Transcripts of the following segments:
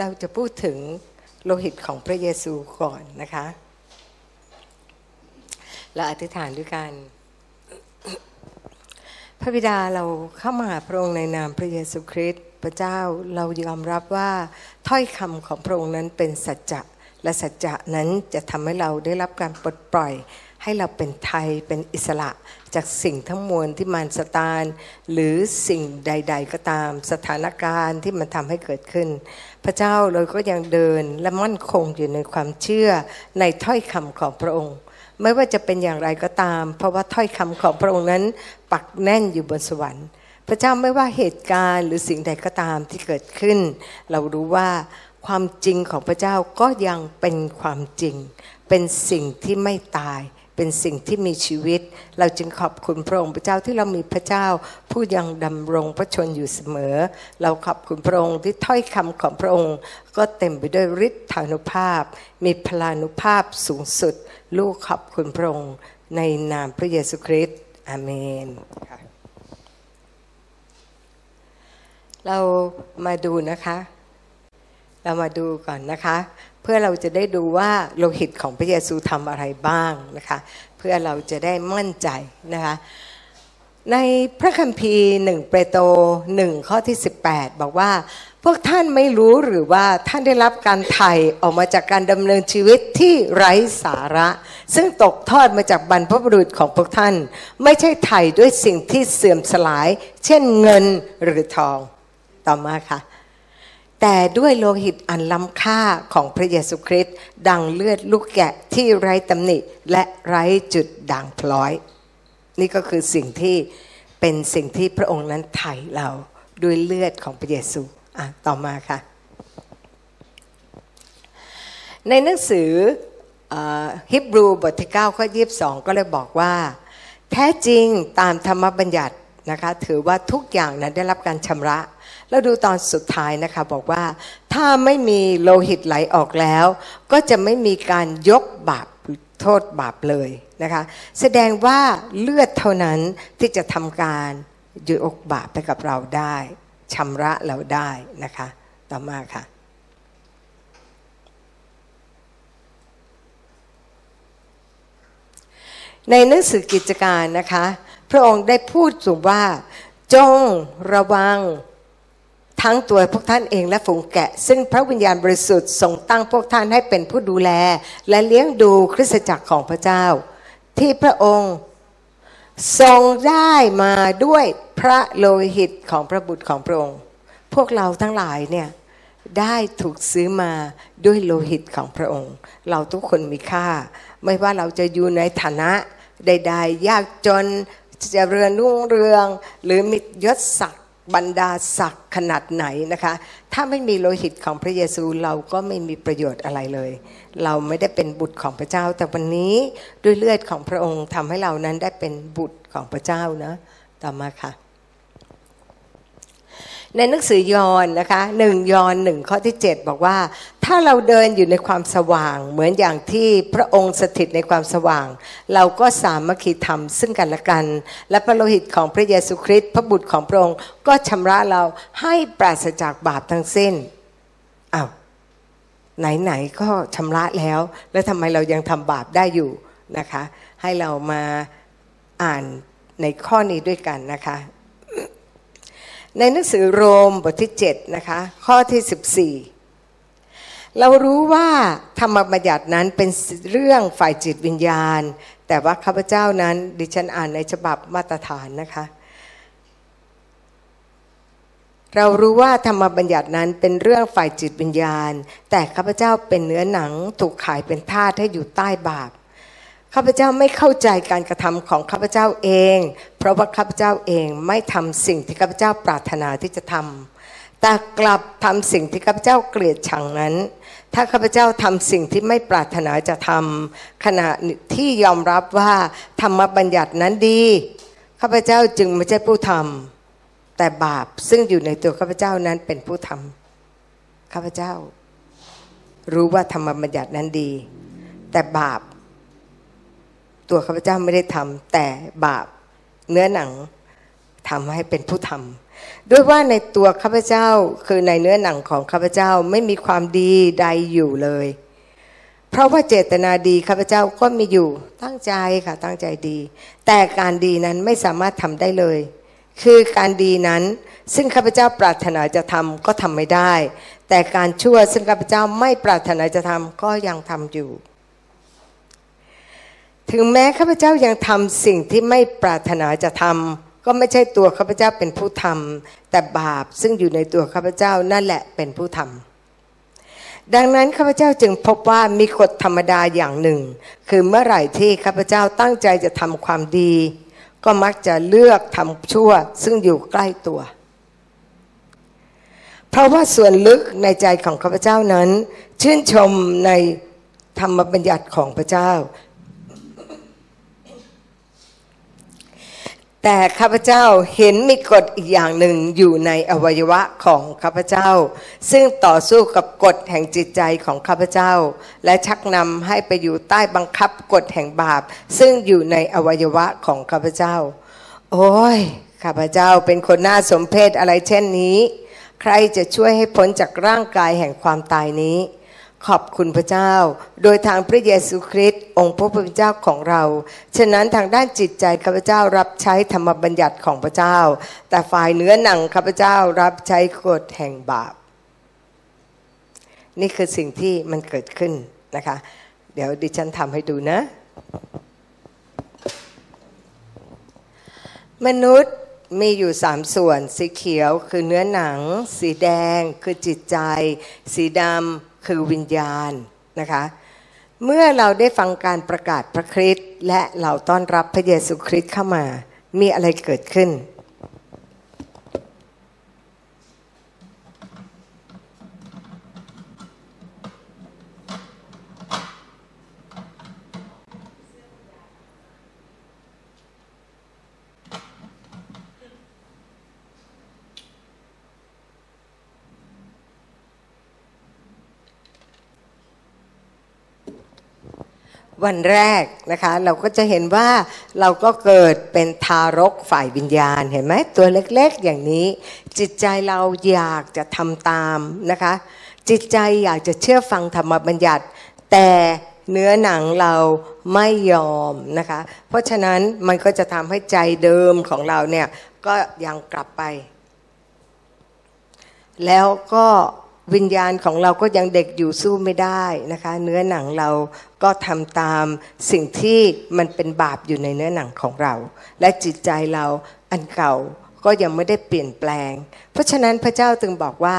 เราจะพูดถึงโลหิตของพระเยซูก่อนนะคะ เราอธิษฐานด้วยกัน พระบิดาเราเข้ามาหาพระองค์ในนามพระเยซูคริสต์พระเจ้าเรายอมรับว่าถ้อยคำของพระองค์นั้นเป็นสัจจะและสัจจะนั้นจะทำให้เราได้รับการปลดปล่อย ให้เราเป็นไทยเป็นอิสระจากสิ่งทั้งมวลที่มันสตานหรือสิ่งใด ๆ ก็ตามสถานการณ์ที่มันทำให้เกิดขึ้น พระเจ้าเราก็ยังเดินและมั่นคงอยู่ในความเชื่อในถ้อยคำของพระองค์ ไม่ว่าจะเป็นอย่างไรก็ตาม เพราะว่าถ้อยคำของพระองค์นั้นปักแน่นอยู่บนสวรรค์ พระเจ้าไม่ว่าเหตุการณ์หรือสิ่งใดก็ตามที่เกิดขึ้น เรารู้ว่าความจริงของพระเจ้าก็ยังเป็นความจริง เป็นสิ่งที่ไม่ตาย เป็นสิ่งที่มีชีวิต เราจึงขอบคุณพระองค์พระเจ้าที่เรามีพระเจ้า ผู้ยังดำรงพระชนอยู่เสมอ เราขอบคุณพระองค์ที่ถ้อยคำของพระองค์ ก็เต็มไปด้วยฤทธานุภาพ มีพลานุภาพสูงสุด ลูกขอบคุณพระองค์ในนามพระเยซูคริสต์อเมนเรามาดูนะคะ เรามาดูก่อนนะคะ เพื่อเราจะได้ดูว่าโลหิตของพระเยซูทำอะไรบ้างนะคะ เพื่อเราจะได้มั่นใจนะคะ ในพระคัมภีร์หนึ่งเปโตรหนึ่งข้อที่ 18 บอกว่า พวกท่านไม่รู้หรือว่าท่านได้รับการไถ่ออกมาจากการดำเนินชีวิตที่ไร้สาระ ซึ่งตกทอดมาจากบรรพบุรุษของพวกท่าน ไม่ใช่ไถ่ด้วยสิ่งที่เสื่อมสลาย เช่นเงินหรือทองต่อมาค่ะ แต่ด้วยโลหิตอันล้ำค่าของพระเยซูคริสต์ดังเลือดลูกแกะที่ไร้ตำหนิและไร้จุดด่างพร้อย นี่ก็คือสิ่งที่เป็นสิ่งที่พระองค์นั้นไถ่เราด้วยเลือดของพระเยซูอะต่อมาค่ะ ในหนังสือฮิบรูบทที่9ข้อ22 ก็เลยบอกว่า แท้จริงตามธรรมบัญญัตินะคะถือว่าทุกอย่างนั้นได้รับการชำระ แล้วดูตอนสุดท้ายนะคะบอกว่า ถ้าไม่มีโลหิตไหลออกแล้ว ก็จะไม่มีการยกบาปโทษบาปเลยนะคะแสดงว่าเลือดเท่านั้นที่จะทำการยกบาปไปกับเราได้ชำระเราได้นะคะต่อมาค่ะในหนังสือกิจการนะคะ พระองค์ได้พูดถึงว่า จงระวัง ทั้งตัวพวกท่านเองและฝูงแกะ ซึ่งพระวิญญาณบริสุทธิ์ทรงตั้งพวกท่านให้เป็นผู้ดูแล และเลี้ยงดูคริสตจักรของพระเจ้า ที่พระองค์ทรงได้มาด้วยพระโลหิตของพระบุตรของพระองค์ พวกเราทั้งหลายเนี่ยได้ถูกซื้อมาด้วยโลหิตของพระองค์ เราทุกคนมีค่า ไม่ว่าเราจะอยู่ในฐานะใดๆยากจนจะเรือนรุ่งเรือง หรือมียศศักดิ บรรดาศักดิ์ขนาดไหนนะคะ ถ้าไม่มีโลหิตของพระเยซูเราก็ไม่มีประโยชน์อะไรเลย เราไม่ได้เป็นบุตรของพระเจ้า แต่วันนี้ด้วยเลือดของพระองค์ทำให้เรานั้นได้เป็นบุตรของพระเจ้านะต่อมาค่ะ ในหนังสือยอห์นนะคะหนึ่งยอห์นหนึ่งข้อที่ 7 บอกว่า ถ้าเราเดินอยู่ในความสว่าง เหมือนอย่างที่พระองค์สถิตในความสว่าง เราก็สามัคคีธรรมซึ่งกันและกัน และพระโลหิตของพระเยซูคริสต์พระบุตรของพระองค์ก็ชำระเราให้ปราศจากบาปทั้งสิ้นอ้าวไหนๆก็ชำระแล้ว แล้วทำไมเรายังทำบาปได้อยู่นะคะ ให้เรามาอ่านในข้อนี้ด้วยกันนะคะ ในหนังสือโรมบทที่7นะคะข้อที่ 14 เรารู้ว่าธรรมบัญญัตินั้นเป็นเรื่องฝ่ายจิตวิญญาณ แต่ว่าข้าพเจ้านั้นดิฉันอ่านในฉบับมาตรฐานนะคะเรารู้ว่าธรรมบัญญัตินั้นเป็นเรื่องฝ่ายจิตวิญญาณ แต่ข้าพเจ้าเป็นเนื้อหนังถูกขายเป็นทาสให้อยู่ใต้บาป ข้าพเจ้าไม่เข้าใจการกระทำของข้าพเจ้าเอง เพราะว่าข้าพเจ้าเองไม่ทำสิ่งที่ข้าพเจ้าปรารถนาที่จะทำแต่กลับทำสิ่งที่ข้าพเจ้าเกลียดชังนั้น ถ้าข้าพเจ้าทำสิ่งที่ไม่ปรารถนาจะทำขณะที่ยอมรับว่าธรรมบัญญัตินั้นดีข้าพเจ้าจึงไม่ใช่ผู้ทำแต่บาปซึ่งอยู่ในตัวข้าพเจ้านั้นเป็นผู้ทำข้าพเจ้า รู้ว่าธรรมบัญญัตินั้นดี แต่บาป ตัวข้าพเจ้าไม่ได้ทำแต่บาปเนื้อหนังทำให้เป็นผู้ทด้วยว่าในตัวข้าพเจ้าคือในเนื้อหนังของข้าพเจ้าไม่มีความดีใดอยู่เลย เพราะว่าเจตนาดีข้าพเจ้าก็มีอยู่ตั้งใจค่ะตั้งใจดี แต่การดีนั้นไม่สามารถทำได้เลย คือการดีนั้นซึ่งข้าพเจ้าปรารถนาจะทำก็ทำไม่ได้ แต่การชั่วซึ่งข้าพเจ้าไม่ปรารถนาจะทำก็ยังทำอยู่ ถึงแม้ข้าพเจ้ายังทำสิ่งที่ไม่ปรารถนาจะทำก็ไม่ใช่ตัวข้าพเจ้าเป็นผู้ทำแต่บาปซึ่งอยู่ในตัวข้าพเจ้านั่นแหละเป็นผู้ทำดังนั้นข้าพเจ้าจึงพบว่ามีกฎธรรมดาอย่างหนึ่ง คือเมื่อไหร่ที่ข้าพเจ้าตั้งใจจะทำความดี ก็มักจะเลือกทำชั่วซึ่งอยู่ใกล้ตัว เพราะว่าส่วนลึกในใจของข้าพเจ้านั้น ชื่นชมในธรรมบัญญัติของพระเจ้า แต่ข้าพเจ้าเห็นมีกฎอีกอย่างหนึ่งอยู่ในอวัยวะของข้าพเจ้า ซึ่งต่อสู้กับกฎแห่งจิตใจของข้าพเจ้า และชักนำให้ไปอยู่ใต้บังคับกฎแห่งบาป ซึ่งอยู่ในอวัยวะของข้าพเจ้า โอ้ยข้าพเจ้าเป็นคนน่าสมเพชอะไรเช่นนี้ ใครจะช่วยให้พ้นจากร่างกายแห่งความตายนี้ ขอบคุณพระเจ้า โดยทางพระเยซูคริสต์องค์พระผู้เป็นเจ้าของเรา ฉะนั้นทางด้านจิตใจข้าพเจ้ารับใช้ธรรมบัญญัติของพระเจ้า แต่ฝ่ายเนื้อหนังข้าพเจ้ารับใช้กฎแห่งบาป นี่คือสิ่งที่มันเกิดขึ้นนะคะ เดี๋ยวดิฉันทำให้ดูนะ มนุษย์มีอยู่สามส่วน สีเขียวคือเนื้อหนัง สีแดงคือจิตใจ สีดำ คือวิญญาณนะคะเมื่อเราได้ฟังการประกาศพระคริสต์และเราต้อนรับพระเยซูคริสต์เข้ามา มีอะไรเกิดขึ้น วันแรกนะคะเราก็จะเห็นว่าเราก็เกิดเป็นทารกฝ่ายวิญญาณเห็นไหมตัวเล็กๆอย่างนี้ จิตใจเราอยากจะทำตามนะคะ จิตใจอยากจะเชื่อฟังธรรมบัญญัติ แต่เนื้อหนังเราไม่ยอมนะคะ เพราะฉะนั้นมันก็จะทำให้ใจเดิมของเราเนี่ยก็ยังกลับไป แล้วก็ วิญญาณของเราก็ยังเด็กอยู่สู้ไม่ได้นะคะ เนื้อหนังเราก็ทำตามสิ่งที่มันเป็นบาปอยู่ในเนื้อหนังของเรา และจิตใจเราอันเก่าก็ยังไม่ได้เปลี่ยนแปลง เพราะฉะนั้นพระเจ้าจึงบอกว่า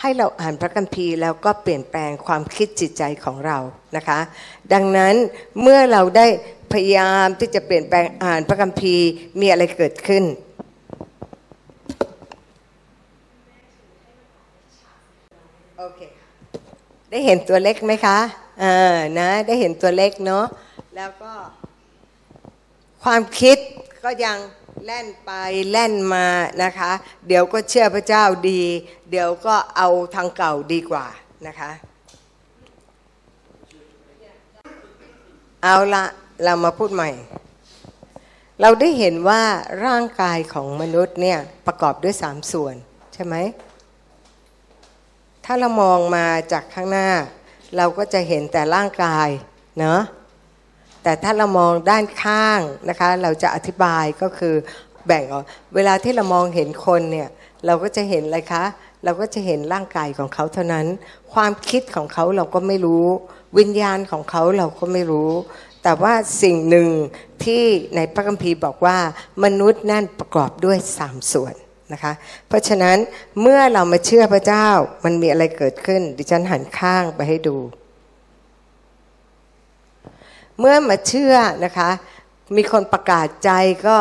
ให้เราอ่านพระคัมภีร์แล้วก็เปลี่ยนแปลงความคิดจิตใจของเรานะคะ ดังนั้นเมื่อเราได้พยายามที่จะเปลี่ยนแปลงอ่านพระคัมภีร์มีอะไรเกิดขึ้นโอเค ได้เห็นตัวเล็กไหมคะเอ่านะได้เห็นตัวเล็กเนาะแล้วก็ ความคิดก็ยังแล่นไปแล่นมานะคะ เดี๋ยวก็เชื่อพระเจ้าดี เดี๋ยวก็เอาทางเก่าดีกว่านะคะ เอาละเรามาพูดใหม่ เราได้เห็นว่าร่างกายของมนุษย์เนี่ยประกอบด้วยสามส่วนใช่ไหม ถ้าเรามองมาจากข้างหน้า เราก็จะเห็นแต่ร่างกายเนาะแต่ถ้าเรามองด้านข้างนะคะ เราจะอธิบายก็คือแบ่งออกเวลาที่เรามองเห็นคนเนี่ยเราก็จะเห็นอะไรคะเราก็จะเห็นร่างกายของเขาเท่านั้น ความคิดของเขาเราก็ไม่รู้ วิญญาณของเขาเราก็ไม่รู้ แต่ว่าสิ่งหนึ่งที่ในพระคัมภีร์บอกว่ามนุษย์นั่นประกอบด้วยสามส่วน นะคะ เพราะฉะนั้นเมื่อเรามาเชื่อพระเจ้ามันมีอะไรเกิดขึ้น ดิฉันหันข้างไปให้ดู เมื่อมาเชื่อนะคะ มีคนประกาศใจก็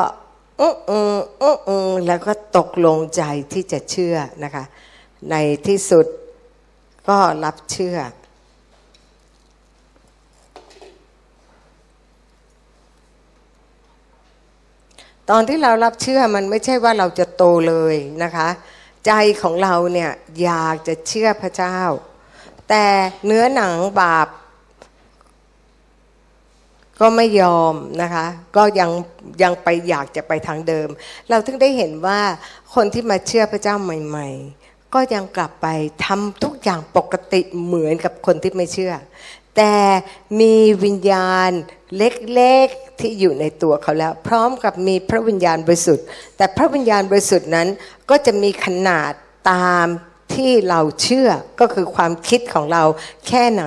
อืออืออืออือแล้วก็ตกลงใจที่จะเชื่อนะคะ ในที่สุดก็รับเชื่อ ตอนที่เรารับเชื่อมันไม่ใช่ว่าเราจะโตเลยนะคะ ใจของเราเนี่ยอยากจะเชื่อพระเจ้า แต่เนื้อหนังบาป ก็ไม่ยอมนะคะ ก็ยังยังไปอยากจะไปทางเดิม เราถึงได้เห็นว่าคนที่มาเชื่อพระเจ้าใหม่ ๆ ก็ยังกลับไปทำทุกอย่างปกติเหมือนกับคนที่ไม่เชื่อแต่มีวิญญาณเล็ก ที่อยู่ในตัวเขาแล้ว พร้อมกับมีพระวิญญาณบริสุทธิ์ แต่พระวิญญาณบริสุทธิ์นั้นก็จะมีขนาดตาม ที่เราเชื่อก็คือความคิดของเราแค่ไหน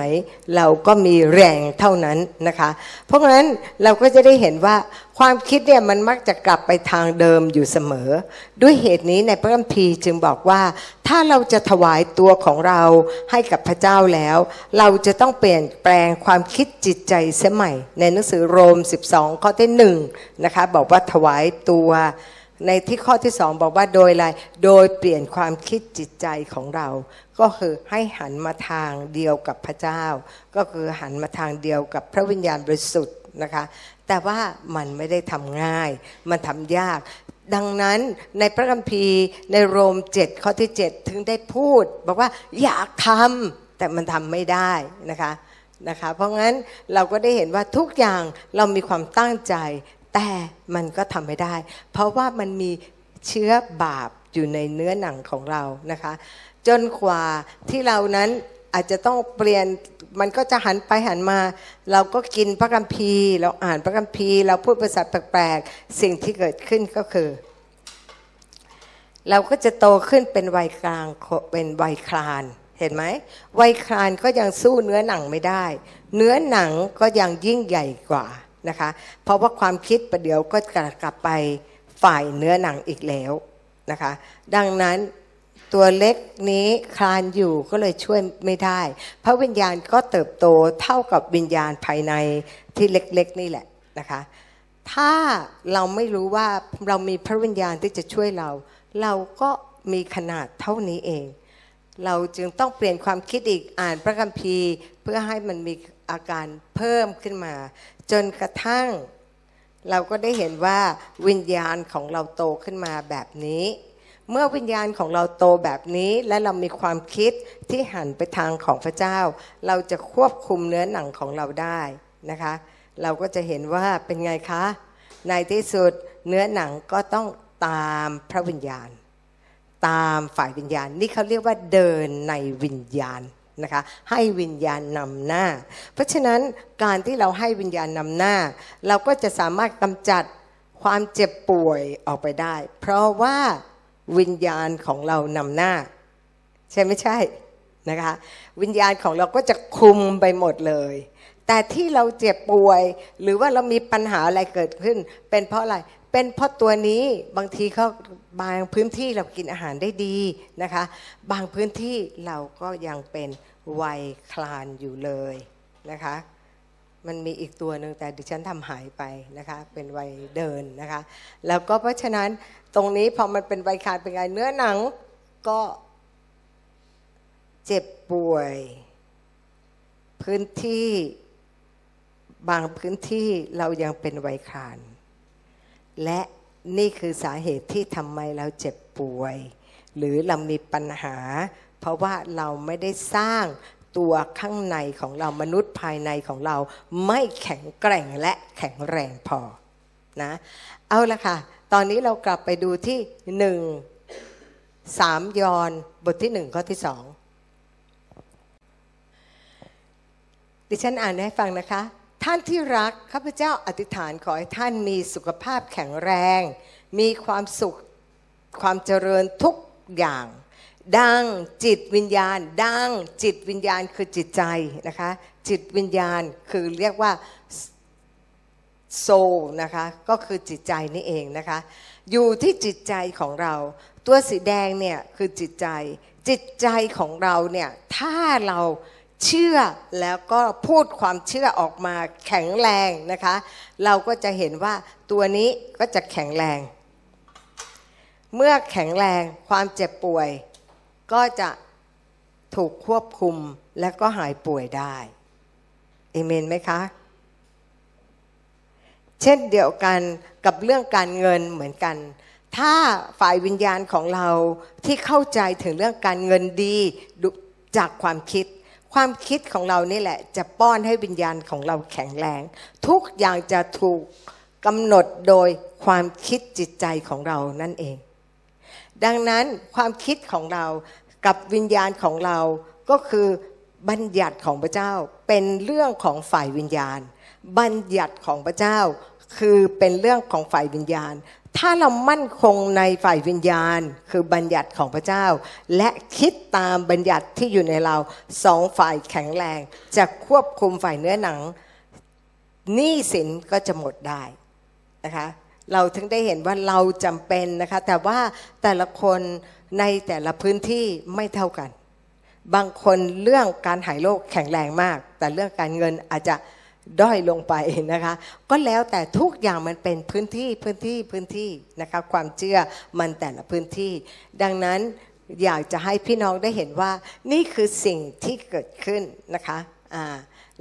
เราก็มีแรงเท่านั้นนะคะ เพราะงั้นเราก็จะได้เห็นว่าความคิดเนี่ยมันมักจะกลับไปทางเดิมอยู่เสมอ ด้วยเหตุนี้ในพระคัมภีร์จึงบอกว่า ถ้าเราจะถวายตัวของเราให้กับพระเจ้าแล้ว เราจะต้องเปลี่ยนแปลงความคิดจิตใจเสียใหม่ ในหนังสือโรม 12 ข้อที่หนึ่งนะคะบอกว่าถวายตัว ในที่ข้อที่สองบอกว่าโดยอะไร โดยเปลี่ยนความคิดจิตใจของเรา ก็คือให้หันมาทางเดียวกับพระเจ้า ก็คือหันมาทางเดียวกับพระวิญญาณบริสุทธิ์นะคะ แต่ว่ามันไม่ได้ทำง่าย มันทำยาก ดังนั้นในพระคัมภีร์ในโรมเจ็ดข้อที่ 7 ถึงได้พูด บอกว่าอยากทำแต่มันทำไม่ได้นะคะนะคะ เพราะงั้นเราก็ได้เห็นว่าทุกอย่างเรามีความตั้งใจ แต่มันก็ทำไม่ได้ เพราะว่ามันมีเชื้อบาปอยู่ในเนื้อหนังของเรานะคะ จนกว่าที่เรานั้นอาจจะต้องเปลี่ยนมันก็จะหันไปหันมา เราก็กินพระคัมภีร์ เราอ่านพระคัมภีร์ เราพูดภาษาแปลกๆ สิ่งที่เกิดขึ้นก็คือ เราก็จะโตขึ้นเป็นวัยกลางเป็นวัยคลานเห็นไหมวัยคลานก็ยังสู้เนื้อหนังไม่ได้ เนื้อหนังก็ยังยิ่งใหญ่กว่า นะคะ เพราะว่าความคิดประเดี๋ยวก็กลับไปฝ่ายเนื้อหนังอีกแล้วนะคะ ดังนั้นตัวเล็กนี้คลานอยู่ก็เลยช่วยไม่ได้ พระวิญญาณก็เติบโตเท่ากับวิญญาณภายในที่เล็กๆนี่แหละนะคะ ถ้าเราไม่รู้ว่าเรามีพระวิญญาณที่จะช่วยเรา เราก็มีขนาดเท่านี้เอง เราจึงต้องเปลี่ยนความคิดอีกอ่านพระคัมภีร์ เพื่อให้มันมีอาการเพิ่มขึ้นมา จนกระทั่ง เราก็ได้เห็นว่าวิญญาณของเราโตขึ้นมาแบบนี้ เมื่อวิญญาณของเราโตแบบนี้และเรามีความคิดที่หันไปทางของพระเจ้า เราจะควบคุมเนื้อหนังของเราได้นะคะ เราก็จะเห็นว่าเป็นไงคะ ในที่สุดเนื้อหนังก็ต้องตามพระวิญญาณ ตามฝ่ายวิญญาณ นี่เขาเรียกว่าเดินในวิญญาณ นะคะให้วิญญาณนำหน้า เพราะฉะนั้นการที่เราให้วิญญาณนำหน้า เราก็จะสามารถกำจัดความเจ็บป่วยออกไปได้ เพราะว่าวิญญาณของเรานำหน้า ใช่ไม่ใช่นะคะวิญญาณของเราก็จะคุมไปหมดเลย แต่ที่เราเจ็บป่วย หรือว่าเรามีปัญหาอะไรเกิดขึ้น เป็นเพราะอะไร เป็นเพราะตัวนี้บางทีเขาบางพื้นที่เรากินอาหารได้ดีนะคะ บางพื้นที่เราก็ยังเป็นวัยคลานอยู่เลยนะคะ มันมีอีกตัวหนึ่งแต่ดิฉันทำหายไปนะคะ เป็นวัยเดินนะคะ แล้วก็เพราะฉะนั้นตรงนี้พอมันเป็นวัยคลานเป็นไงเนื้อหนังก็เจ็บป่วย พื้นที่บางพื้นที่เรายังเป็นวัยคลาน และนี่คือสาเหตุที่ทำไมเราเจ็บป่วย หรือเรามีปัญหา เพราะว่าเราไม่ได้สร้างตัวข้างในของเรามนุษย์ภายในของเราไม่แข็งแกร่งและแข็งแรงพอนะเอาละค่ะ ตอนนี้เรากลับไปดูที่หนึ่งสามยอนบทที่หนึ่งข้อที่สองดิฉันอ่านให้ฟังนะคะ ท่านที่รักข้าพเจ้าอธิษฐานขอให้ท่านมีสุขภาพแข็งแรง มีความสุขความเจริญทุกอย่าง ดังจิตวิญญาณ ดังจิตวิญญาณคือจิตใจนะคะ จิตวิญญาณคือเรียกว่าโซนะคะก็คือจิตใจนี่เองนะคะ อยู่ที่จิตใจของเรา ตัวสีแดงเนี่ยคือจิตใจ จิตใจของเราเนี่ยถ้าเรา เชื่อแล้วก็พูดความเชื่อออกมาแข็งแรงนะคะ เราก็จะเห็นว่าตัวนี้ก็จะแข็งแรง เมื่อแข็งแรงความเจ็บป่วย ก็จะถูกควบคุมและก็หายป่วยได้เอเมนไหมคะ เช่นเดียวกันกับเรื่องการเงินเหมือนกัน ถ้าฝ่ายวิญญาณของเราที่เข้าใจถึงเรื่องการเงินดีจากความคิด ความคิดของเรานี่แหละ จะป้อนให้วิญญาณของเราแข็งแรง ทุกอย่างจะถูกกำหนดโดยความคิดจิตใจของเรานั่นเอง ดังนั้นความคิดของเรากับวิญญาณของเราก็คือบัญญัติของพระเจ้าเป็นเรื่องของฝ่ายวิญญาณ บัญญัติของพระเจ้าคือเป็นเรื่องของฝ่ายวิญญาณ ถ้าเรามั่นคงในฝ่ายวิญญาณ คือบัญญัติของพระเจ้า และคิดตามบัญญัติที่อยู่ในเราสองฝ่ายแข็งแรง จะควบคุมฝ่ายเนื้อหนังหนี้สินก็จะหมดได้นะคะเราถึงได้เห็นว่าเราจำเป็นนะคะแต่ว่าแต่ละคนในแต่ละพื้นที่ไม่เท่ากัน บางคนเรื่องการหายโรคแข็งแรงมาก แต่เรื่องการเงินอาจจะ ด้อยลงไปนะคะ ก็แล้วแต่ทุกอย่างมันเป็นพื้นที่พื้นที่พื้นที่นะคะความเชื่อมันแต่ละพื้นที่ ดังนั้นอยากจะให้พี่น้องได้เห็นว่านี่คือสิ่งที่เกิดขึ้นนะคะะ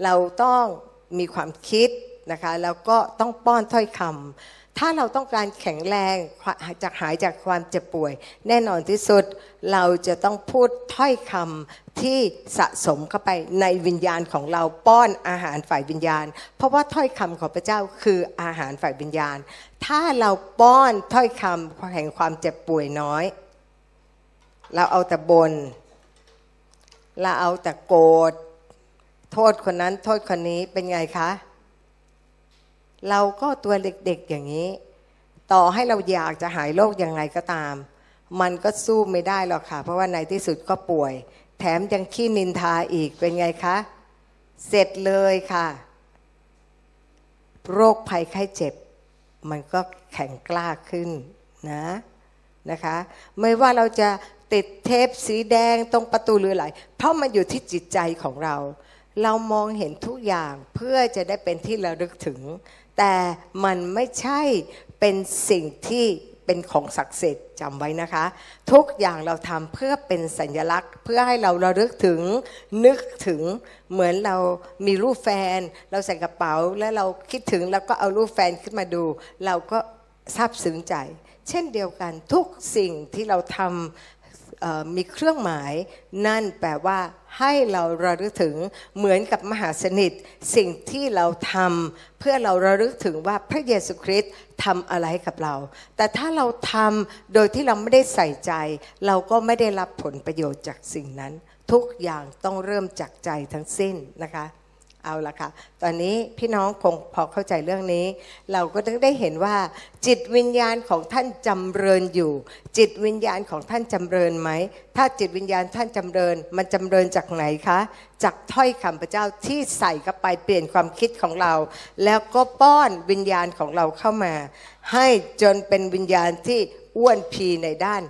เราต้องมีความคิดนะคะแล้วก็ต้องป้อนถ้อยคำ ถ้าเราต้องการแข็งแรงจากหายจากความเจ็บป่วย แน่นอนที่สุดเราจะต้องพูดถ้อยคำที่สะสมเข้าไปในวิญญาณของเราป้อนอาหารฝ่ายวิญญาณ เพราะว่าถ้อยคำของพระเจ้าคืออาหารฝ่ายวิญญาณ ถ้าเราป้อนถ้อยคำแห่งความเจ็บป่วยน้อย เราเอาแต่บน เราเอาแต่โกรธโทษคนนั้นโทษคนนี้เป็นไงคะ เราก็ตัวเด็กๆอย่างนี้ ต่อให้เราอยากจะหายโรคยังไงก็ตาม มันก็สู้ไม่ได้หรอกค่ะ เพราะว่าในที่สุดก็ป่วย แถมยังขี้นินทาอีกเป็นไงคะเสร็จเลยค่ะ โรคภัยไข้เจ็บ มันก็แข็งกล้าขึ้นนะนะคะ ไม่ว่าเราจะติดเทปสีแดงตรงประตูหรืออะไรเพราะมันอยู่ที่จิตใจของเรา เรามองเห็นทุกอย่างเพื่อจะได้เป็นที่ระลึกถึง แต่มันไม่ใช่เป็นสิ่งที่เป็นของศักดิ์สิทธิ์จำไว้นะคะ ทุกอย่างเราทำเพื่อเป็นสัญลักษณ์ เพื่อให้เราระลึกถึงนึกถึงเหมือนเรามีรูปแฟน เราใส่กระเป๋าแล้วเราคิดถึงแล้วก็เอารูปแฟนขึ้นมาดู เราก็ซาบซึ้งใจ เช่นเดียวกันทุกสิ่งที่เราทำ มีเครื่องหมายนั่นแปลว่าให้เราระลึกถึงเหมือนกับมหาสนิท สิ่งที่เราทำเพื่อเราระลึกถึงว่าพระเยซูคริสต์ทำอะไรกับเรา แต่ถ้าเราทำโดยที่เราไม่ได้ใส่ใจ เราก็ไม่ได้รับผลประโยชน์จากสิ่งนั้น ทุกอย่างต้องเริ่มจากใจทั้งสิ้นนะคะ เอาละค่ะ ตอนนี้พี่น้องคงพอเข้าใจเรื่องนี้ เราก็ต้องได้เห็นว่า จิตวิญญาณของท่านจำเริญอยู่ จิตวิญญาณของท่านจำเริญไหม ถ้าจิตวิญญาณท่านจำเริญ มันจำเริญจากไหนคะ จากถ้อยคำพระเจ้าที่ใส่เข้าไปเปลี่ยนความคิดของเรา แล้วก็ป้อนวิญญาณของเราเข้ามา ให้จนเป็นวิญญาณที่อ้วนพีในด้าน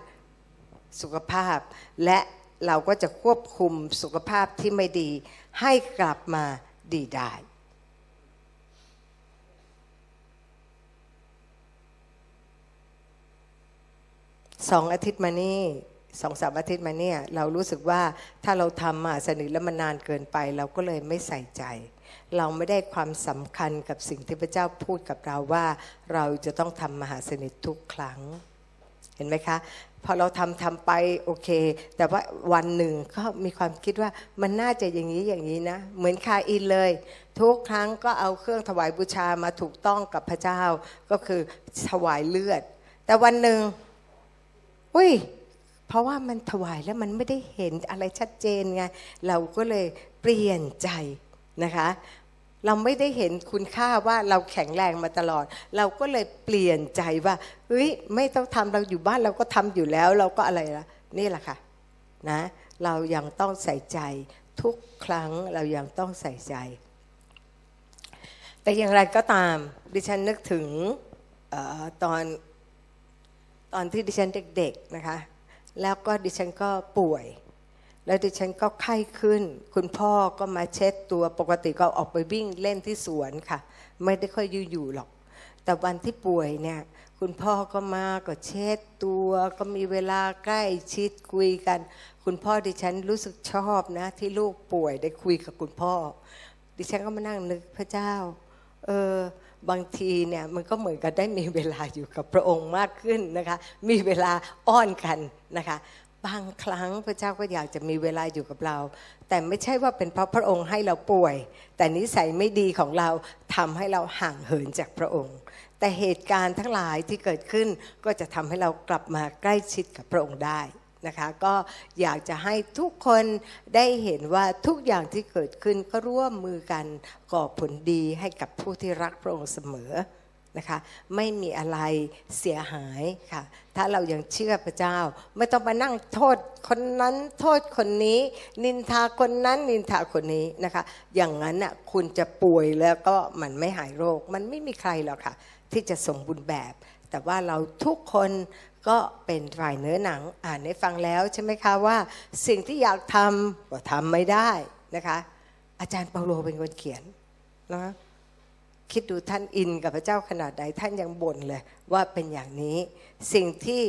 สุขภาพ และเราก็จะควบคุมสุขภาพที่ไม่ดีให้กลับมา ดีได้ สองอาทิตย์มานี่สองสามอาทิตย์มาเนี่ย เรารู้สึกว่าถ้าเราทำมาสนิทแล้วมันนานเกินไป เราก็เลยไม่ใส่ใจ เราไม่ได้ความสำคัญกับสิ่งที่พระเจ้าพูดกับเราว่า เราจะต้องทำมหาสนิททุกครั้ง ห็นไหมคะพอเราทำทำไปโอเค แต่ว่าวันหนึ่งก็มีความคิดว่ามันน่าจะอย่างนี้อย่างนี้นะ เหมือนคาอินเลย ทุกครั้งก็เอาเครื่องถวายบูชามาถูกต้องกับพระเจ้า ก็คือถวายเลือด แต่วันหนึ่งอุ้ยเพราะว่ามันถวายแล้วมันไม่ได้เห็นอะไรชัดเจนไงเราก็เลยเปลี่ยนใจนะคะ เราไม่ได้เห็นคุณค่าว่าเราแข็งแรงมาตลอด เราก็เลยเปลี่ยนใจว่าเฮ้ยไม่ต้องทำเราอยู่บ้านเราก็ทำอยู่แล้ว เราก็อะไรละนี่แหละค่ะนะเรายังต้องใส่ใจทุกครั้งเรายังต้องใส่ใจ แต่อย่างไรก็ตามดิฉันนึกถึงอตอนตอนที่ดิฉันเด็กๆนะคะ แล้วก็ดิฉันก็ป่วย แล้วดิฉันก็ไข้ขึ้น คุณพ่อก็มาเช็ดตัวปกติก็ออกไปวิ่งเล่นที่สวนค่ะ ไม่ได้ค่อยอยู่อยู่หรอก แต่วันที่ป่วยเนี่ยคุณพ่อก็มาก็เช็ดตัวก็มีเวลาใกล้ชิดคุยกัน คุณพ่อดิฉันรู้สึกชอบนะ ที่ลูกป่วยได้คุยกับคุณพ่อ ดิฉันก็มานั่งนึกพระเจ้าเออบางทีเนี่ยมันก็เหมือนกับได้มีเวลาอยู่กับพระองค์มากขึ้นนะคะ มีเวลาอ้อนกันนะคะ บางครั้งพระเจ้าก็อยากจะมีเวลาอยู่กับเรา แต่ไม่ใช่ว่าเป็นเพราะพระองค์ให้เราป่วย แต่นิสัยไม่ดีของเราทำให้เราห่างเหินจากพระองค์ แต่เหตุการณ์ทั้งหลายที่เกิดขึ้นก็จะทำให้เรากลับมาใกล้ชิดกับพระองค์ได้นะคะก็อยากจะให้ทุกคนได้เห็นว่าทุกอย่างที่เกิดขึ้นก็ร่วมมือกันก่อผลดีให้กับผู้ที่รักพระองค์เสมอ นะคะไม่มีอะไรเสียหายค่ะ ถ้าเรายังเชื่อพระเจ้า ไม่ต้องมานั่งโทษคนนั้นโทษคนนี้ นินทาคนนั้นนินทาคนนี้นะคะ อย่างนั้นน่ะคุณจะป่วยแล้วก็มันไม่หายโรค มันไม่มีใครหรอกค่ะ ที่จะสมบูรณ์แบบ แต่ว่าเราทุกคนก็เป็นฝ่ายเนื้อหนังอ่านให้ฟังแล้วใช่ไหมคะว่า สิ่งที่อยากทำก็ทำไม่ได้นะคะ อาจารย์เปาโลเป็นคนเขียนนะ คิดดูท่านอินกับพระเจ้าขนาดใดท่านยังบ่นเลยว่าเป็นอย่างนี้ สิ่งที่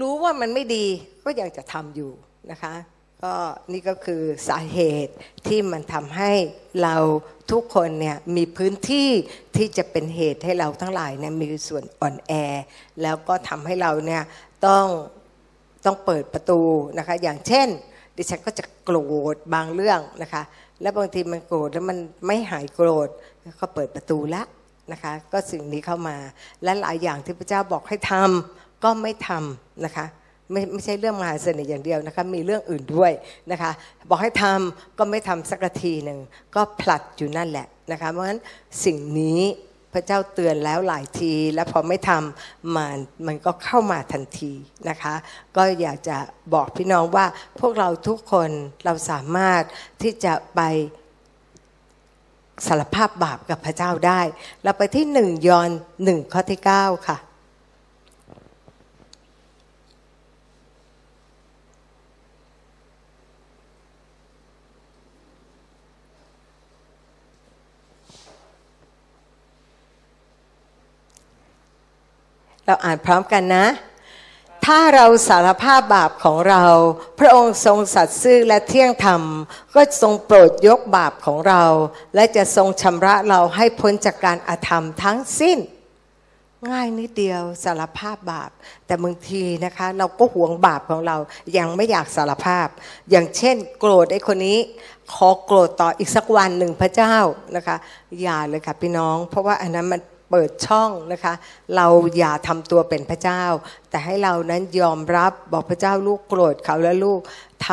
รู้ว่ามันไม่ดีก็ยังจะทำอยู่นะคะก็นี่ก็คือสาเหตุที่มันทำให้เราทุกคนเนี่ยมีพื้นที่ที่จะเป็นเหตุให้เราทั้งหลายเนี่ยมีส่วนอ่อนแอ แล้วก็ทำให้เราเนี่ยต้องต้องเปิดประตูนะคะอย่างเช่น ดิฉันก็จะโกรธบางเรื่องนะคะและบางทีมันโกรธแล้วมันไม่หายโกรธ ก็เปิดประตูละนะคะ ก็สิ่งนี้เข้ามา และหลายอย่างที่พระเจ้าบอกให้ทำก็ไม่ทำนะคะไม่ไม่ใช่เรื่องมหาเสน่ห์อย่างเดียวนะคะมีเรื่องอื่นด้วยนะคะ บอกให้ทำก็ไม่ทำสักทีหนึ่งก็ผลัดอยู่นั่นแหละนะคะเพราะฉะนั้นสิ่งนี้พระเจ้าเตือนแล้วหลายที แล้วพอไม่ทำมันมันก็เข้ามาทันทีนะคะ ก็อยากจะบอกพี่น้องว่าพวกเราทุกคนเราสามารถที่จะไป สารภาพบาปกับพระเจ้าได้ เราไปที่หนึ่งยอนหนึ่งข้อที่เก้าค่ะ เราอ่านพร้อมกันนะ ถ้าเราสารภาพบาปของเรา พระองค์ทรงสัตย์ซื่อและเที่ยงธรรม ก็ทรงโปรดยกบาปของเรา และจะทรงชำระเราให้พ้นจากการอาธรรมทั้งสิ้น ง่ายนิดเดียวสารภาพบาป แต่บางทีนะคะ เราก็หวงบาปของเรายังไม่อยากสารภาพ อย่างเช่น โกรธไอ้คนนี้ ขอโกรธต่ออีกสักวันหนึ่งพระเจ้านะคะ อย่าเลยค่ะพี่น้อง เพราะว่าอันนั้นมัน เปิดช่องนะคะ เราอย่าทำตัวเป็นพระเจ้า แต่ให้เรานั้นยอมรับบอกพระเจ้าลูกโกรธเขาแล้วลูกท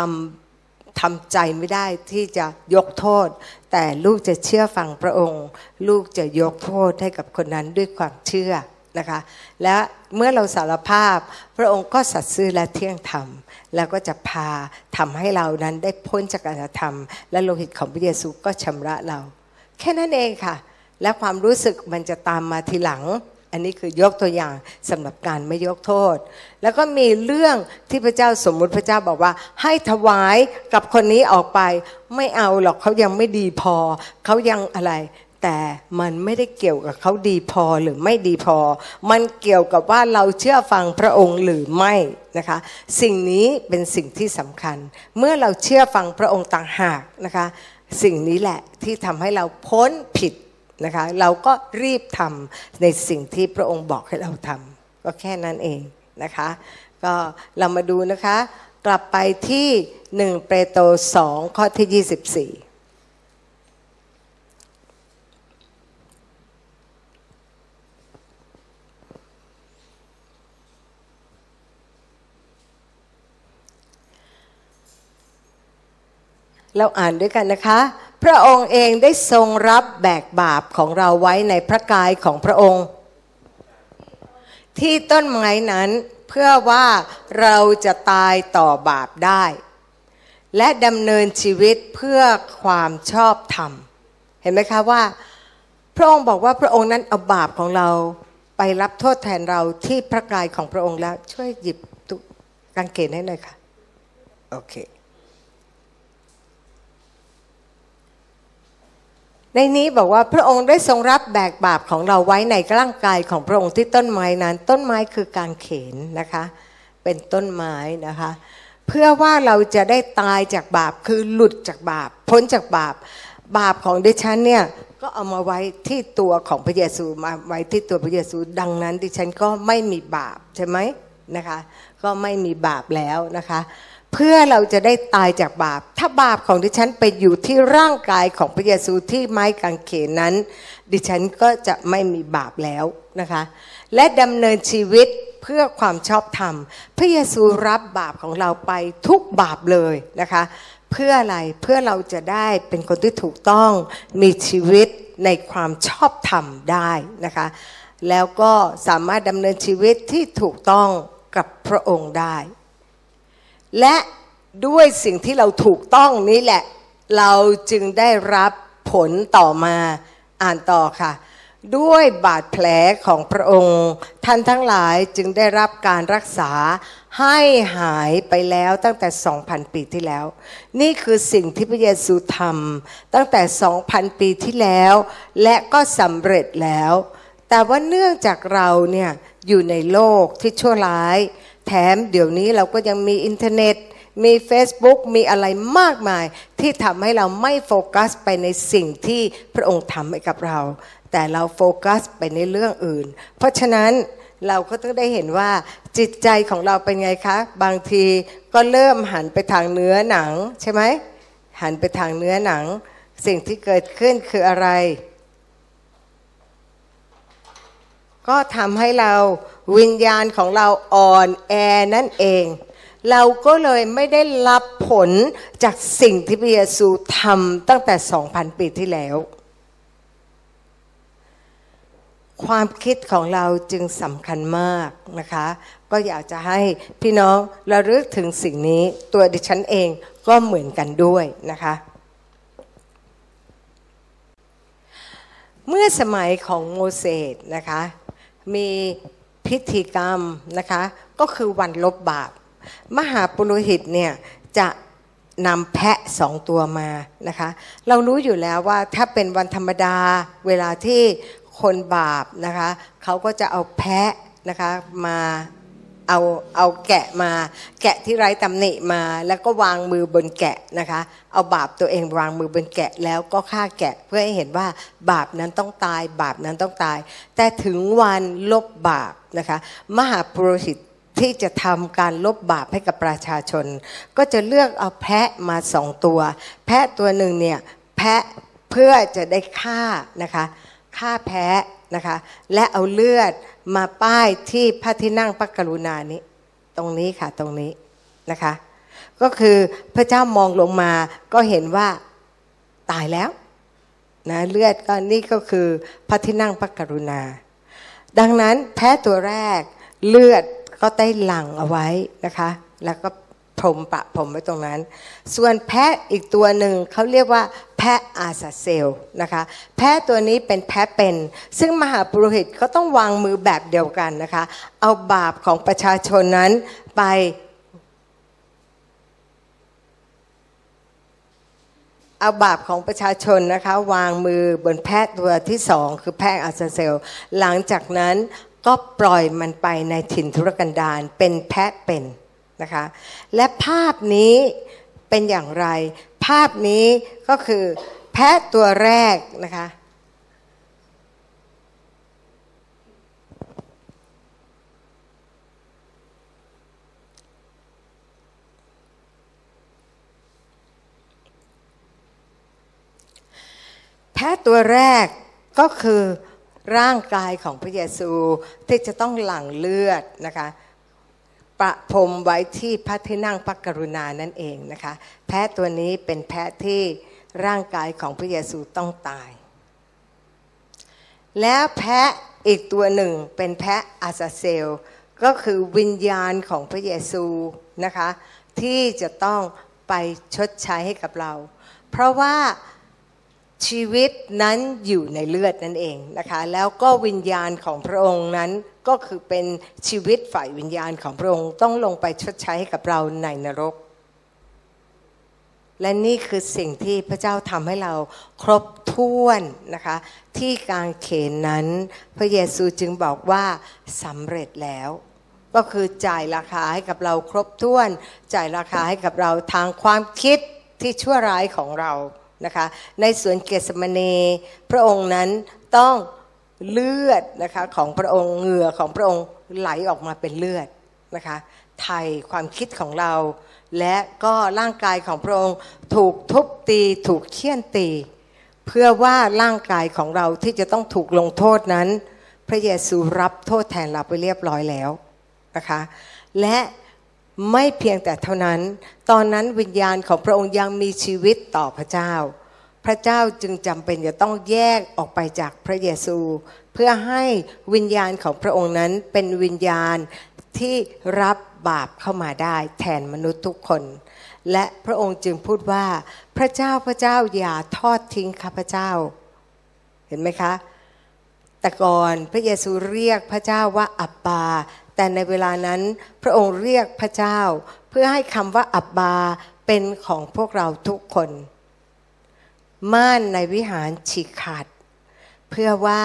ำทำใจไม่ได้ที่จะยกโทษ แต่ลูกจะเชื่อฟังพระองค์ ลูกจะยกโทษให้กับคนนั้นด้วยความเชื่อนะคะ และเมื่อเราสารภาพพระองค์ก็สัตย์ซื่อและเที่ยงธรรม แล้วก็จะพาทำให้เรานั้นได้พ้นจากการธรรม และโลหิตของพระเยซูก็ชำระเรา แค่นั้นเองค่ะ และความรู้สึกมันจะตามมาทีหลัง อันนี้คือยกตัวอย่างสำหรับการไม่ยกโทษ แล้วก็มีเรื่องที่พระเจ้าสมมุติพระเจ้าบอกว่า ให้ถวายกับคนนี้ออกไป ไม่เอาหรอกเขายังไม่ดีพอเขายังอะไรแต่มันไม่ได้เกี่ยวกับเขาดีพอหรือไม่ดีพอ มันเกี่ยวกับว่าเราเชื่อฟังพระองค์หรือไม่นะคะ สิ่งนี้เป็นสิ่งที่สำคัญ เมื่อเราเชื่อฟังพระองค์ต่างหากนะคะ สิ่งนี้แหละที่ทำให้เราพ้นผิด นะคะเราก็รีบทำในสิ่งที่พระองค์บอกให้เราทำก็แค่นั้นเองนะคะก็เรามาดูนะคะ กลับไปที่หนึ่งเปโตรสองข้อที่ยี่สิบสี่เราอ่านด้วยกันนะคะ พระองค์เองได้ทรงรับแบกบาปของเราไว้ในพระกายของพระองค์ ที่ต้นไม้นั้นเพื่อว่าเราจะตายต่อบาปได้ และดำเนินชีวิตเพื่อความชอบธรรม เห็นไหมคะว่า พระองค์บอกว่าพระองค์นั้นเอาบาปของเราไปรับโทษแทนเราที่พระกายของพระองค์แล้วช่วยหยิบตุกางเกณฑ์ให้หน่อยค่ะโอเค ในนี้บอกว่าพระองค์ได้ทรงรับแบกบาปของเราไว้ในร่างกายของพระองค์ที่ต้นไม้นั้น ต้นไม้คือการเขนนะคะ เป็นต้นไม้นะคะ เพื่อว่าเราจะได้ตายจากบาปคือหลุดจากบาป พ้นจากบาป บาปของดิฉันเนี่ยก็เอามาไว้ที่ตัวของพระเยซูมาไว้ที่ตัวพระเยซูดังนั้น ดิฉันก็ไม่มีบาปใช่ไหมนะคะ ก็ไม่มีบาปแล้วนะคะ เพื่อเราจะได้ตายจากบาป ถ้าบาปของดิฉันไปอยู่ที่ร่างกายของพระเยซูที่ไม้กางเขนนั้น ดิฉันก็จะไม่มีบาปแล้วนะคะ และดำเนินชีวิตเพื่อความชอบธรรม พระเยซูรับบาปของเราไปทุกบาปเลยนะคะ เพื่ออะไรเพื่อเราจะได้เป็นคนที่ถูกต้องมีชีวิตในความชอบธรรมได้นะคะ แล้วก็สามารถดำเนินชีวิตที่ถูกต้องกับพระองค์ได้ และด้วยสิ่งที่เราถูกต้องนี้แหละ เราจึงได้รับผลต่อมาอ่านต่อค่ะ ด้วยบาดแผลของพระองค์ ท่านทั้งหลายจึงได้รับการรักษาให้หายไปแล้วตั้งแต่ 2,000 ปีที่แล้ว นี่คือสิ่งที่พระเยซูทำตั้งแต่ 2,000 ปีที่แล้ว และก็สำเร็จแล้ว แต่ว่าเนื่องจากเราเนี่ยอยู่ในโลกที่ชั่วร้าย แถมเดี๋ยวนี้เราก็ยังมีอินเทอร์เน็ต มี Facebook มีอะไรมากมาย ที่ทำให้เราไม่โฟกัสไปในสิ่งที่พระองค์ทำให้กับเรา แต่เราโฟกัสไปในเรื่องอื่น เพราะฉะนั้นเราก็ต้องได้เห็นว่าจิตใจของเราเป็นไงคะ บางทีก็เริ่มหันไปทางเนื้อหนังใช่ไหมหันไปทางเนื้อหนัง สิ่งที่เกิดขึ้นคืออะไร ก็ทำให้เราวิญญาณของเราอ่อนแอนั่นเอง เราก็เลยไม่ได้รับผลจากสิ่งที่พระเยซูทำตั้งแต่ 2,000 ปีที่แล้ว ความคิดของเราจึงสำคัญมากนะคะ ก็อยากจะให้พี่น้องระลึกถึงสิ่งนี้ตัวดิฉันเองก็เหมือนกันด้วยนะคะเมื่อสมัยของโมเสสนะคะ มีพิธีกรรมนะคะก็คือวันลบบาป มหาปุโรหิตเนี่ยจะนำแพะสองตัวมานะคะ เรารู้อยู่แล้วว่าถ้าเป็นวันธรรมดาเวลาที่คนบาปนะคะเขาก็จะเอาแพะนะคะมา เอาเอาแกะมา แกะที่ไร้ตำหนิมา แล้วก็วางมือบนแกะนะคะ เอาบาปตัวเองวางมือบนแกะแล้วก็ฆ่าแกะเพื่อให้เห็นว่าบาปนั้นต้องตาย บาปนั้นต้องตาย แต่ถึงวันลบบาปนะคะ มหาปุโรหิตที่จะทำการลบบาปให้กับประชาชน ก็จะเลือกเอาแพะมาสองตัว แพะตัวหนึ่งเนี่ยแพะเพื่อจะได้ฆ่านะคะ ฆ่าแพะนะคะและเอาเลือดมาป้ายที่พระที่นั่งพระกรุณานี้ ตรงนี้ค่ะตรงนี้นะคะ ก็คือพระเจ้ามองลงมาก็เห็นว่าตายแล้วนะเลือดก็นี่ก็คือพระที่นั่งพระกรุณา ดังนั้นแพ้ตัวแรกเลือดก็ได้หลั่งเอาไว้นะคะ แล้วก็ พรมปะผมไว้ตรงนั้น ส่วนแพะอีกตัวหนึ่งเขาเรียกว่าแพะอาซาเซลนะคะ แพะตัวนี้เป็นแพะเป็น ซึ่งมหาปุโรหิตก็ต้องวางมือแบบเดียวกันนะคะ เอาบาปของประชาชนนั้นไปเอาบาปของประชาชนนะคะวางมือบนแพะตัวที่สองคือแพะอาซาเซล หลังจากนั้นก็ปล่อยมันไปในถิ่นทุรกันดารเป็นแพะเป็น นะคะ และภาพนี้เป็นอย่างไร ภาพนี้ก็คือแพะตัวแรกนะคะแพะตัวแรกก็คือร่างกายของพระเยซูที่จะต้องหลั่งเลือดนะคะ ประพรมไว้ที่พระที่นั่งพระกรุณานั่นเองนะคะ แพะตัวนี้เป็นแพะที่ร่างกายของพระเยซูต้องตาย แล้วแพะอีกตัวหนึ่งเป็นแพะอาซาเซล ก็คือวิญญาณของพระเยซูนะคะ ที่จะต้องไปชดใช้ให้กับเรา เพราะว่าชีวิตนั้นอยู่ในเลือดนั่นเองนะคะ แล้วก็วิญญาณของพระองค์นั้น ก็คือเป็นชีวิตฝ่ายวิญญาณของพระองค์ต้องลงไปชดใช้ให้กับเราในนรก และนี่คือสิ่งที่พระเจ้าทำให้เราครบถ้วนนะคะ ที่กางเขนนั้น พระเยซูจึงบอกว่าสำเร็จแล้วก็คือจ่ายราคาให้กับเราครบถ้วน จ่ายราคาให้กับเราทางความคิดที่ชั่วร้ายของเรานะคะ ในสวนเกสมณีพระองค์นั้นต้อง เลือดนะคะของพระองค์เหงื่อของพระองค์ไหลออกมาเป็นเลือดนะคะไทยความคิดของเรา และก็ร่างกายของพระองค์ถูกทุบตีถูกเคี่ยนตี เพื่อว่าร่างกายของเราที่จะต้องถูกลงโทษนั้น พระเยซูรับโทษแทนเราไปเรียบร้อยแล้วนะคะและไม่เพียงแต่เท่านั้น ตอนนั้นวิญญาณของพระองค์ยังมีชีวิตต่อพระเจ้า พระเจ้าจึงจำเป็นจะต้องแยกออกไปจากพระเยซู เพื่อให้วิญญาณของพระองค์นั้นเป็นวิญญาณที่รับบาปเข้ามาได้แทนมนุษย์ทุกคน และพระองค์จึงพูดว่า พระเจ้าพระเจ้าอย่าทอดทิ้งข้าพระเจ้า เห็นไหมคะ แต่ก่อนพระเยซูเรียกพระเจ้าว่าอับบา แต่ในเวลานั้นพระองค์เรียกพระเจ้า เพื่อให้คำว่าอับบาเป็นของพวกเราทุกคน ม่านในวิหารฉีกขาด เพื่อว่า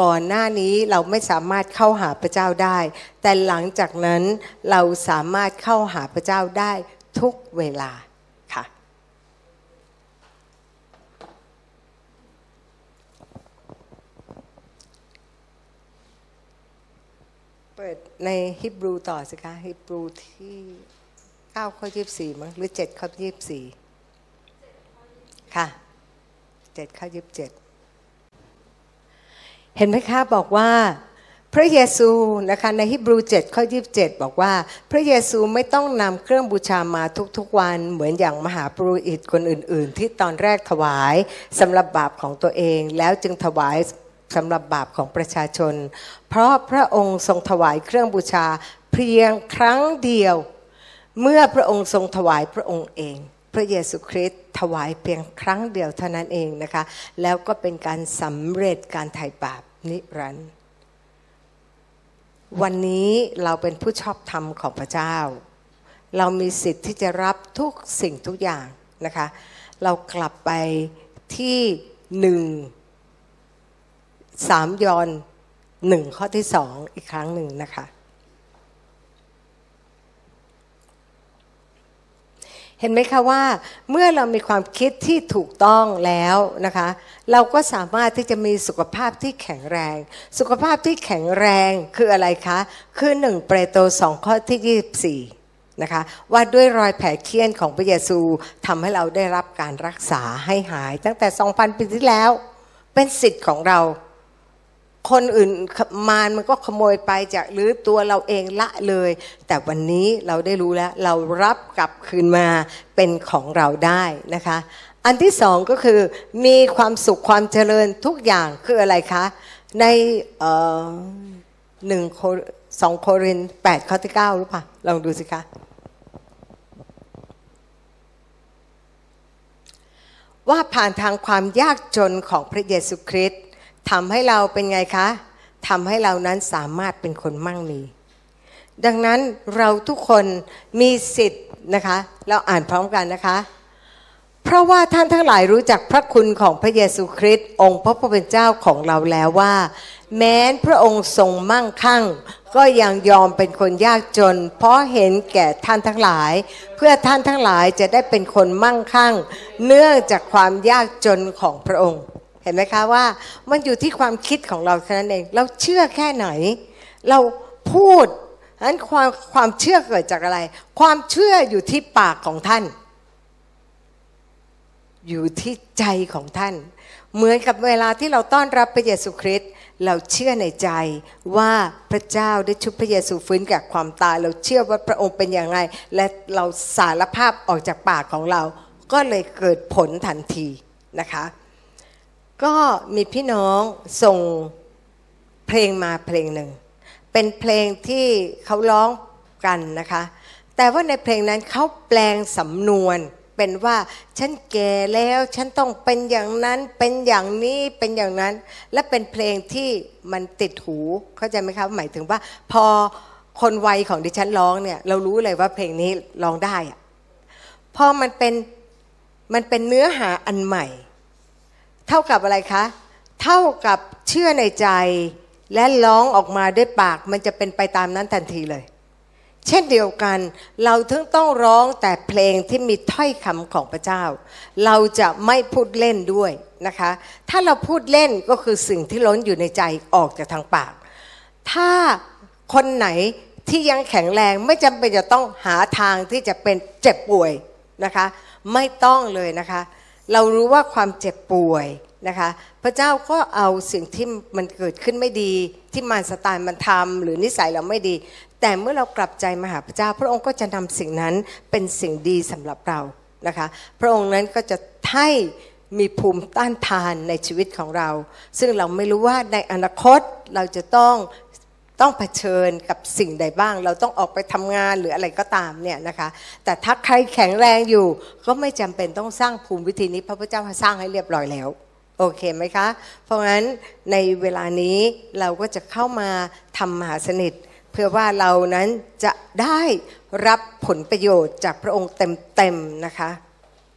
ก่อนหน้านี้เราไม่สามารถเข้าหาพระเจ้าได้ แต่หลังจากนั้นเราสามารถเข้าหาพระเจ้าได้ทุกเวลาค่ะ เปิดในฮิบรูต่อสิคะฮิบรูที่9ข้อ24มั้งหรือ7ข้อ24 ค่ะ7ข้อ27เจ็ดเห็นไหมคะบอกว่าพระเยซูนะคะในฮิบรู7ข้อ27บเจ็ดบอกว่า พระเยซูไม่ต้องนำเครื่องบูชามาทุกๆวันเหมือนอย่างมหาปรุอิตคนอื่น ๆ ที่ตอนแรกถวายสำหรับบาปของตัวเอง แล้วจึงถวายสำหรับบาปของประชาชน เพราะพระองค์ทรงถวายเครื่องบูชาเพียงครั้งเดียว เมื่อพระองค์ทรงถวายพระองค์เอง พระเยซูคริสต์ถวายเพียงครั้งเดียวเท่านั้นเองนะคะ แล้วก็เป็นการสำเร็จการไถ่บาปนิรันดร์วันนี้เราเป็นผู้ชอบธรรมของพระเจ้า เรามีสิทธิ์ที่จะรับทุกสิ่งทุกอย่างนะคะ เรากลับไปที่หนึ่งสามยอนหนึ่งข้อที่สองอีกครั้งหนึ่งนะคะ เห็นไหมคะว่าเมื่อเรามีความคิดที่ถูกต้องแล้วนะคะ เราก็สามารถที่จะมีสุขภาพที่แข็งแรง สุขภาพที่แข็งแรงคืออะไรคะ คือหนึ่งเปรโตสองข้อที่ยี่สี่นะคะว่าด้วยรอยแผลเคี้ยนของพระเยซูทำให้เราได้รับการรักษาให้หาย ตั้งแต่ 2,000 ปีที่แล้ว เป็นสิทธิ์ของเรา คนอื่นมารมันก็ขโมยไปจากหรือตัวเราเองละเลย แต่วันนี้เราได้รู้แล้ว เรารับกลับคืนมาเป็นของเราได้นะคะ อันที่สองก็คือ มีความสุขความเจริญทุกอย่างคืออะไรคะ ในหนึ่งสองโครินแปดข้อที่เก้าหรือเปล่าลองดูสิคะว่าผ่านทางความยากจนของพระเยซูคริสต์ ทำให้เราเป็นไงคะทำให้เรานั้นสามารถเป็นคนมั่งมี ดังนั้นเราทุกคนมีสิทธิ์นะคะ เราอ่านพร้อมกันนะคะ เพราะว่าท่านทั้งหลายรู้จักพระคุณของพระเยซูคริสต์องค์พระผู้เป็นเจ้าของเราแล้วว่า แม้นพระองค์ทรงมั่งคั่ง ก็ยังยอมเป็นคนยากจน เพราะเห็นแก่ท่านทั้งหลาย เพื่อท่านทั้งหลายจะได้เป็นคนมั่งคั่ง เนื่องจากความยากจนของพระองค์ เห็นไหมคะว่ามันอยู่ที่ความคิดของเราแค่นั้นเอง เราเชื่อแค่ไหน เราพูดนั้นความความเชื่อเกิดจากอะไร ความเชื่ออยู่ที่ปากของท่าน อยู่ที่ใจของท่าน เหมือนกับเวลาที่เราต้อนรับพระเยซูคริสต์เราเชื่อในใจว่าพระเจ้าได้ชุบพระเยซูฟื้นจากความตาย เราเชื่อว่าพระองค์เป็นอย่างไร และเราสารภาพออกจากปากของเรา ก็เลยเกิดผลทันทีนะคะ ก็มีพี่น้องส่งเพลงมาเพลงหนึ่ง เป็นเพลงที่เขาร้องกันนะคะ แต่ว่าในเพลงนั้นเขาแปลงสำนวนเป็นว่าฉันแก่แล้วฉันต้องเป็นอย่างนั้นเป็นอย่างนี้เป็นอย่างนั้น และเป็นเพลงที่มันติดหูเข้าใจไหมครับหมายถึงว่า พอคนวัยของดิฉันร้องเนี่ยเรารู้เลยว่าเพลงนี้ร้องได้อะพอมันเป็นมันเป็นเนื้อหาอันใหม่ ท่ากับอะไรคะ เท่ากับเชื่อในใจ และร้องออกมาด้วยปากมันจะเป็นไปตามนั้นทันทีเลย เช่นเดียวกัน เราถึงต้องร้องแต่เพลงที่มีถ้อยคำของพระเจ้า เราจะไม่พูดเล่นด้วยนะคะ ถ้าเราพูดเล่นก็คือสิ่งที่ล้นอยู่ในใจออกจากทางปาก ถ้าคนไหนที่ยังแข็งแรงไม่จำเป็นจะต้องหาทางที่จะเป็นเจ็บป่วยนะคะ ไม่ต้องเลยนะคะ เรารู้ว่าความเจ็บป่วยนะคะพระเจ้าก็เอาสิ่งที่มันเกิดขึ้นไม่ดีที่มารสตานมันทำหรือนิสัยเราไม่ดี แต่เมื่อเรากลับใจมาหาพระเจ้า พระองค์ก็จะนำสิ่งนั้นเป็นสิ่งดีสำหรับเรานะคะพระองค์นั้นก็จะให้มีภูมิต้านทานในชีวิตของเรา ซึ่งเราไม่รู้ว่าในอนาคตเราจะต้อง ต้องเผชิญกับสิ่งใดบ้าง เราต้องออกไปทำงานหรืออะไรก็ตามเนี่ยนะคะ แต่ถ้าใครแข็งแรงอยู่ ก็ไม่จำเป็นต้องสร้างภูมิวิธีนี้ พระพุทธเจ้าสร้างให้เรียบร้อยแล้วโอเคไหมคะ เพราะงั้นในเวลานี้เราก็จะเข้ามาทำมหาสนิท เพื่อว่าเรานั้นจะได้รับผลประโยชน์จากพระองค์เต็มๆนะคะ